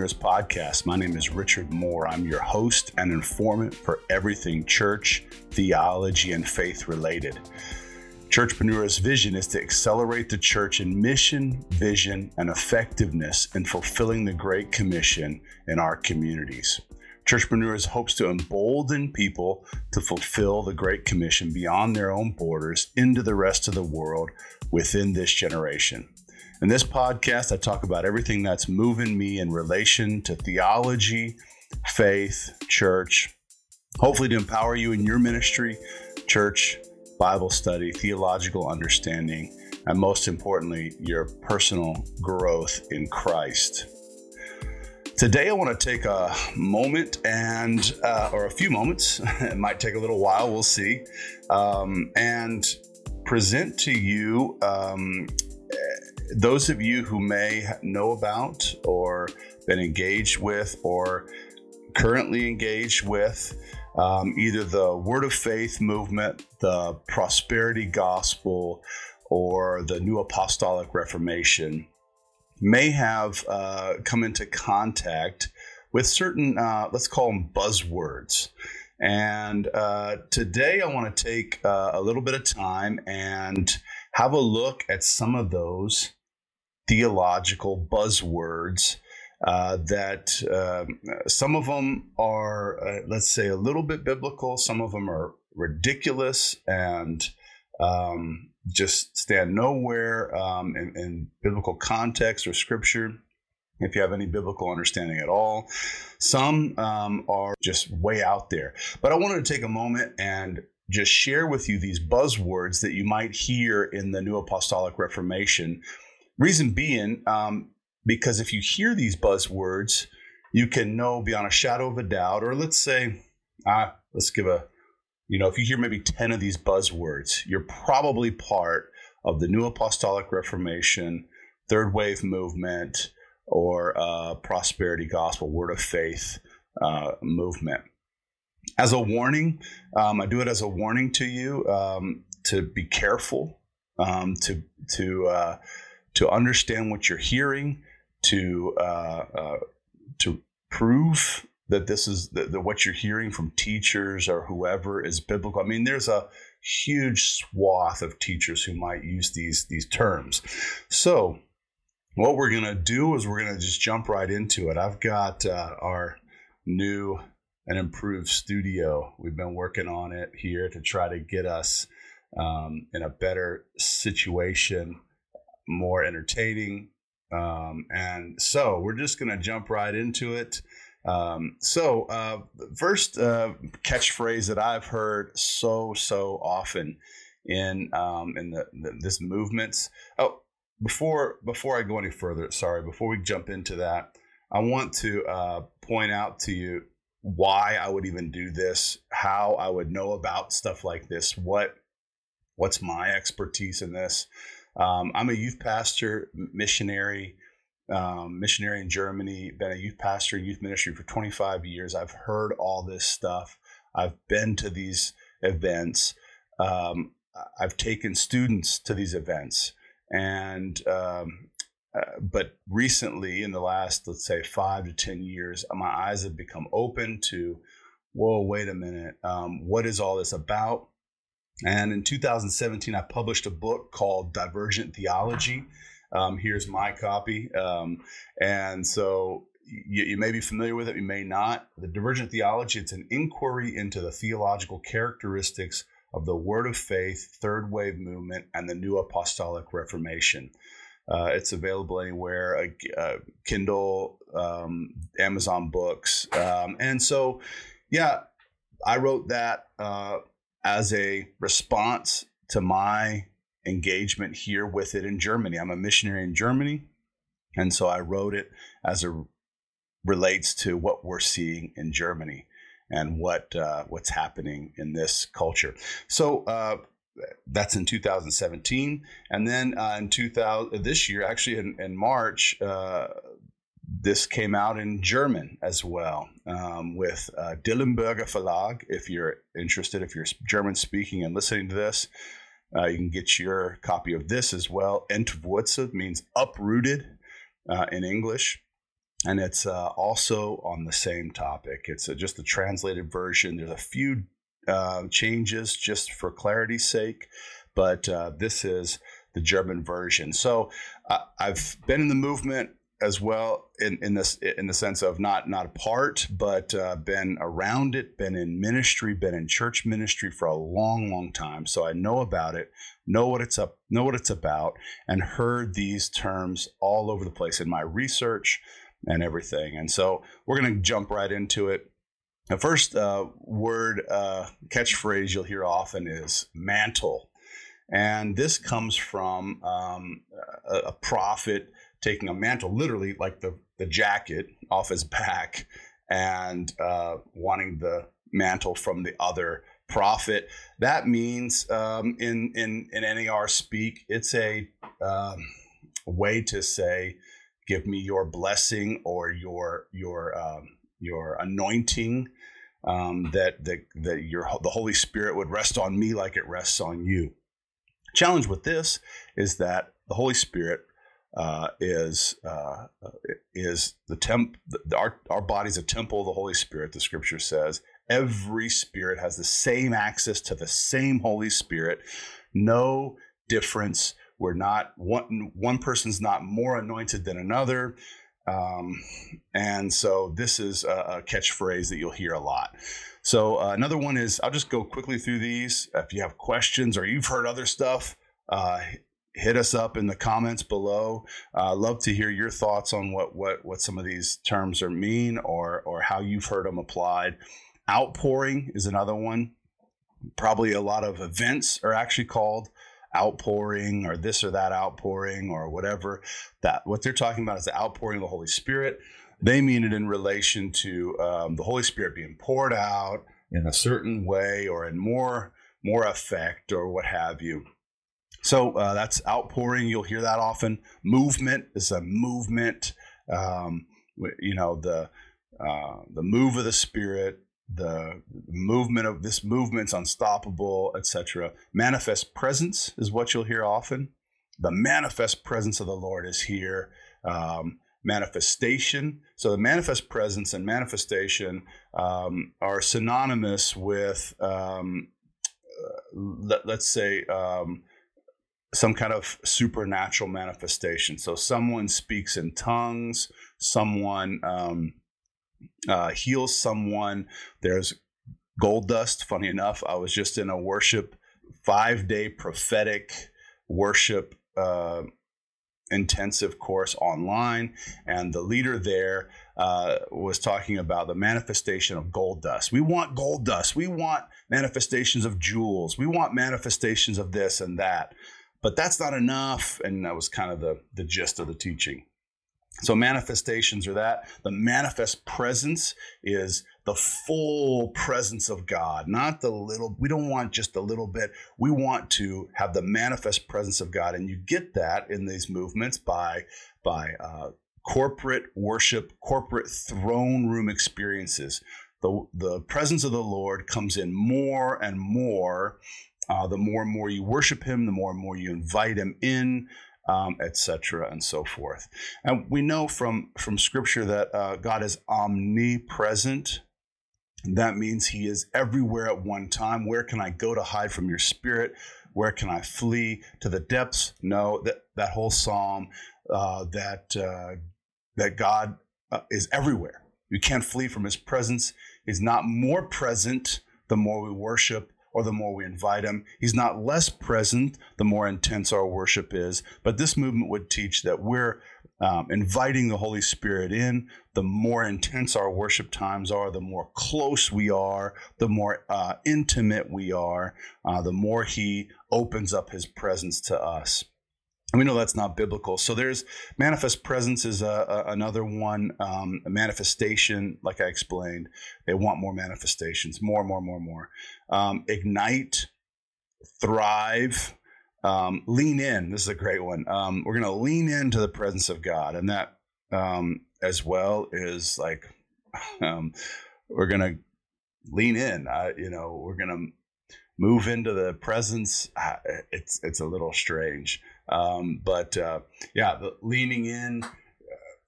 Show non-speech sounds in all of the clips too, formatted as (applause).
Podcast. My name is Richard Moore. I'm your host and informant for everything church, theology, and faith related. Churchpreneurs' vision is to accelerate the church in mission, vision, and effectiveness in fulfilling the Great Commission in our communities. Churchpreneurs hopes to embolden people to fulfill the Great Commission beyond their own borders into the rest of the world within this generation. In this podcast, I talk about everything that's moving me in relation to theology, faith, church, hopefully to empower you in your ministry, church, Bible study, theological understanding, and most importantly, your personal growth in Christ. Today, I want to take a moment and, uh, or a few moments, (laughs) it might take a little while, we'll see, um, and present to you um, those of you who may know about or been engaged with or currently engaged with um, either the Word of Faith movement, the Prosperity Gospel, or the New Apostolic Reformation may have uh, come into contact with certain, uh, let's call them buzzwords. And uh, today I want to take uh, a little bit of time and have a look at some of those theological buzzwords uh, that um, some of them are, uh, let's say, a little bit biblical, some of them are ridiculous and um, just stand nowhere um, in, in biblical context or scripture if you have any biblical understanding at all. Some um, are just way out there. But I wanted to take a moment and just share with you these buzzwords that you might hear in the New Apostolic Reformation Reason being, um, because if you hear these buzzwords, you can know beyond a shadow of a doubt, or let's say, ah, let's give a, you know, if you hear maybe 10 of these buzzwords, you're probably part of the New Apostolic Reformation, Third Wave Movement, or uh, Prosperity Gospel, Word of Faith uh, movement. As a warning, um, I do it as a warning to you um, to be careful, um, to to uh, to understand what you're hearing, to uh, uh, to prove that this is that, that what you're hearing from teachers or whoever is biblical. I mean, there's a huge swath of teachers who might use these these terms. So, what we're gonna do is we're gonna just jump right into it. I've got uh, our new and improved studio. We've been working on it here to try to get us um, in a better situation more entertaining. Um, and so we're just going to jump right into it. Um, so, uh, first uh, catchphrase that I've heard so so often in um, in the, the, this movements. Oh, before before I go any further, sorry, before we jump into that, I want to uh, point out to you why I would even do this, how I would know about stuff like this, what what's my expertise in this. Um, I'm a youth pastor, missionary, um, missionary in Germany. Been a youth pastor in youth ministry for 25 years. I've heard all this stuff. I've been to these events. Um, I've taken students to these events, and um, uh, but recently, in the last let's say five to ten years, my eyes have become open to, whoa, wait a minute, um, what is all this about? And in 2017, I published a book called Divergent Theology. Um, here's my copy. Um, and so you, you, may be familiar with it, you may not. The Divergent Theology, it's an inquiry into the theological characteristics of the Word of Faith, Third Wave Movement, and the New Apostolic Reformation. Uh, it's available anywhere, uh, uh, Kindle, um, Amazon Books. Um, and so, yeah, I wrote that uh, as a response to my engagement here with it in Germany. I'm a missionary in Germany, and so I wrote it as it relates to what we're seeing in Germany and what uh, what's happening in this culture. So uh, that's in 2017, and then uh, in 2000 this year, actually in, in March, uh, this came out in German as well um, with uh, Dillenberger Verlag. If you're interested, if you're German speaking and listening to this, uh, you can get your copy of this as well. Entwurzelt means uprooted uh, in English. and it's uh, also on the same topic. It's a, just a translated version. There's a few uh, changes just for clarity's sake, but uh, this is the German version. So I've been in the movement as well in, in this in the sense of not not a part, but uh, been around it, been in ministry, been in church ministry for a long, long time. So I know about it, know what it's up, know what it's about, and heard these terms all over the place in my research and everything. And so we're going to jump right into it. The first uh, word uh, catchphrase you'll hear often is mantle. And this comes from um, a, a, prophet taking a mantle, literally like the, the jacket off his back, and uh, wanting the mantle from the other prophet. That means um, in, in, in NAR speak, it's a um, way to say, give me your blessing or your your um, your anointing um, that that that your the Holy Spirit would rest on me like it rests on you. Challenge with this is that the Holy Spirit uh, is uh, is the temp. Our our body's a temple of the Holy Spirit. The Scripture says every spirit has the same access to the same Holy Spirit. No difference we're not one one person's not more anointed than another. Um, and so this is a, a, catchphrase that you'll hear a lot. So uh, another one is I'll just go quickly through these. If you have questions or you've heard other stuff, uh, hit us up in the comments below. Uh, love to hear your thoughts on what what what some of these terms are mean or or how you've heard them applied. Outpouring is another one. Probably a lot of events are actually called outpouring or this or that outpouring or whatever. That what they're talking about is the outpouring of the Holy Spirit. They mean it in relation to um, the Holy Spirit being poured out in a certain way or in more more effect or what have you. So uh, that's outpouring. You'll hear that often. Movement is a movement. Um, you know the uh, the move of the Spirit the movement of this movement's unstoppable, etc. Manifest presence is what you'll hear often. The manifest presence of the Lord is here. Um, manifestation. So the manifest presence and manifestation um, are synonymous with, um, let, us say, um, some kind of supernatural manifestation. So someone speaks in tongues, someone um, uh, heals someone. There's gold dust. Funny enough, I was just in a worship, five day prophetic worship uh, intensive course online, and the leader there uh, was talking about the manifestation of gold dust. We want gold dust. We want manifestations of jewels. We want manifestations of this and that. But that's not enough. And that was kind of the, the gist of the teaching. So manifestations are that. The manifest presence is the full presence of God, not the little. We don't want just a little bit. We want to have the manifest presence of God, and you get that in these movements by by uh, corporate worship, corporate throne room experiences. The the presence of the Lord comes in more and more. Uh, the more and more you worship Him, the more and more you invite Him in um, etc., and so forth. And we know from from Scripture that uh, God is omnipresent. That means He is everywhere at one time. Where can I go to hide from Your Spirit? Where can I flee to the depths? No, that that whole psalm uh, that uh, that God uh, is everywhere. You can't flee from His presence. He's not more present the more we worship or the more we invite him. He's not less present the more intense our worship is. But this movement would teach that we're um, inviting the Holy Spirit in. The more intense our worship times are, the more close we are, the more uh, intimate we are, uh, the more He opens up His presence to us we know that's not biblical. So there's manifest presence is a, a, another one. Um, a manifestation, like I explained, they want more manifestations, more, more, more, more. Um, ignite, thrive, um, lean in. This is a great one. Um, we're going to lean into the presence of God, and that um, as well is like um, we're going to lean in. Uh, you know, we're going to move into the presence. Uh, it's it's a little strange. Um, but uh, yeah, the leaning in uh,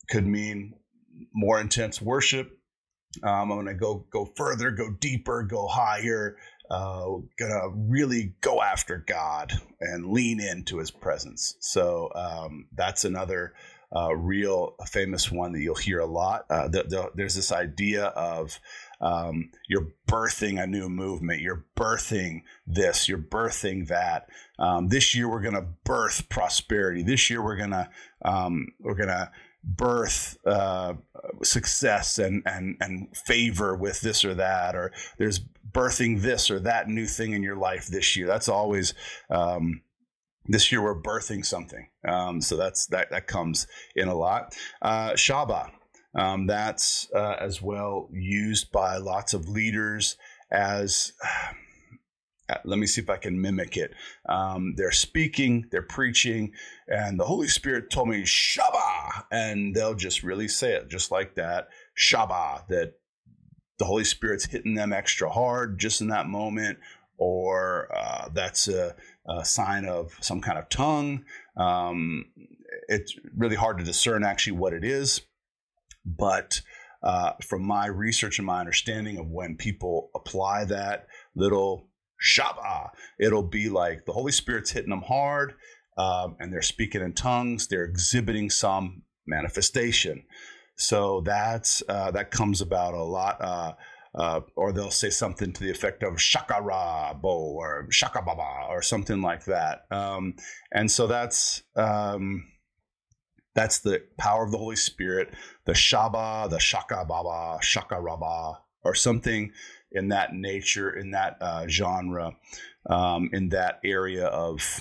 could mean more intense worship. Um, I'm going to go go further, go deeper, go higher. Uh, gonna really go after God and lean into His presence. So um, that's another uh, real famous one that you'll hear a lot. Uh, the, the, there's this idea of um, you're birthing a new movement. You're birthing this. You're birthing that. Um, this year we're going to birth prosperity. This year we're going to um, we're going to birth uh, success and and and favor with this or that. Or there's birthing this or that new thing in your life this year. That's always um, this year we're birthing something. Um, so that's that that comes in a lot. Uh, Shaba. Um, that's uh, as well used by lots of leaders as. Uh, let me see if I can mimic it. Um, they're speaking, they're preaching, and the Holy Spirit told me Shaba, and they'll just really say it just like that, Shaba. That the Holy Spirit's hitting them extra hard just in that moment, or uh, that's a, a, sign of some kind of tongue. Um, it's really hard to discern actually what it is. But uh, from my research and my understanding of when people apply that little shaba, it'll be like the Holy Spirit's hitting them hard um, and they're speaking in tongues, they're exhibiting some manifestation. So that's uh, that comes about a lot. Uh, uh, or they'll say something to the effect of shakarabo or shakababa or something like that. Um, and so that's um, that's the power of the Holy Spirit, the Shaba, the Shaka Baba, Shaka Rabba, or something in that nature, in that uh, genre, um, in that area of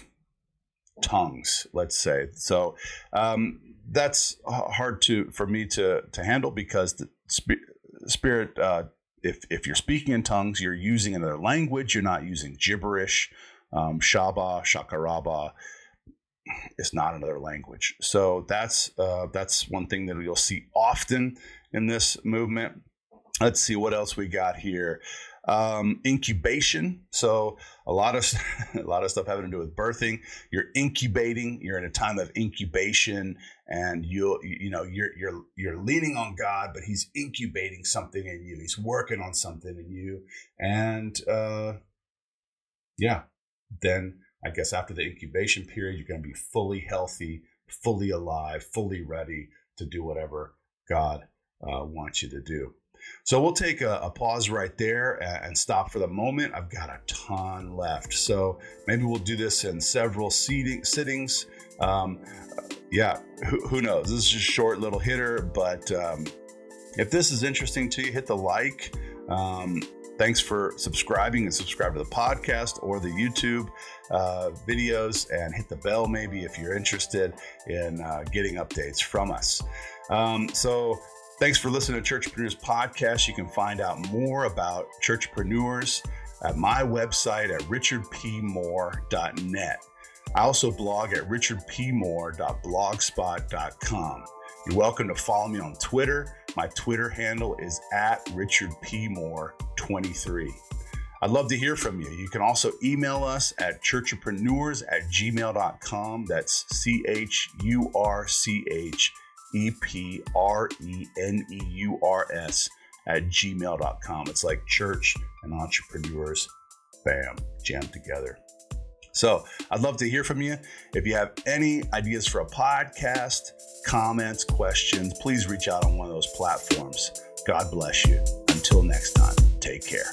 tongues, let's say. So um, that's hard to for me to to handle because the sp- Spirit. Uh, if, if you're speaking in tongues, you're using another language. You're not using gibberish. Um, shaba, shakaraba is not another language. So that's uh, that's one thing that you'll see often in this movement. Let's see what else we got here. Um, incubation. So a lot of (laughs) a lot of stuff having to do with birthing. You're incubating. You're in a time of incubation, and you you know you're you're you're leaning on God, but He's incubating something in you. He's working on something in you, and uh, yeah, then I guess after the incubation period, you're going to be fully healthy, fully alive, fully ready to do whatever God uh, wants you to do. So we'll take a, a, pause right there and stop for the moment. I've got a ton left. So maybe we'll do this in several seating, sittings. Um, yeah, who, who, knows? This is just a short little hitter, but um, if this is interesting to you, hit the like. Um, Thanks for subscribing and subscribe to the podcast or the YouTube uh, videos and hit the bell maybe if you're interested in uh, getting updates from us. Um, so, thanks for listening to Churchpreneurs Podcast. You can find out more about Churchpreneurs at my website at richardpmoore.net. I also blog at richardpmoore.blogspot.com. You're welcome to follow me on Twitter. My Twitter handle is at richardpmoore23. I'd love to hear from you. You can also email us at churchpreneurs at gmail.com. That's C H U R C H E P R E N E U R S at gmail.com. It's like church and entrepreneurs, bam, jammed together. So I'd love to hear from you. If you have any ideas for a podcast, comments, questions, please reach out on one of those platforms. God bless you. Until next time, take care.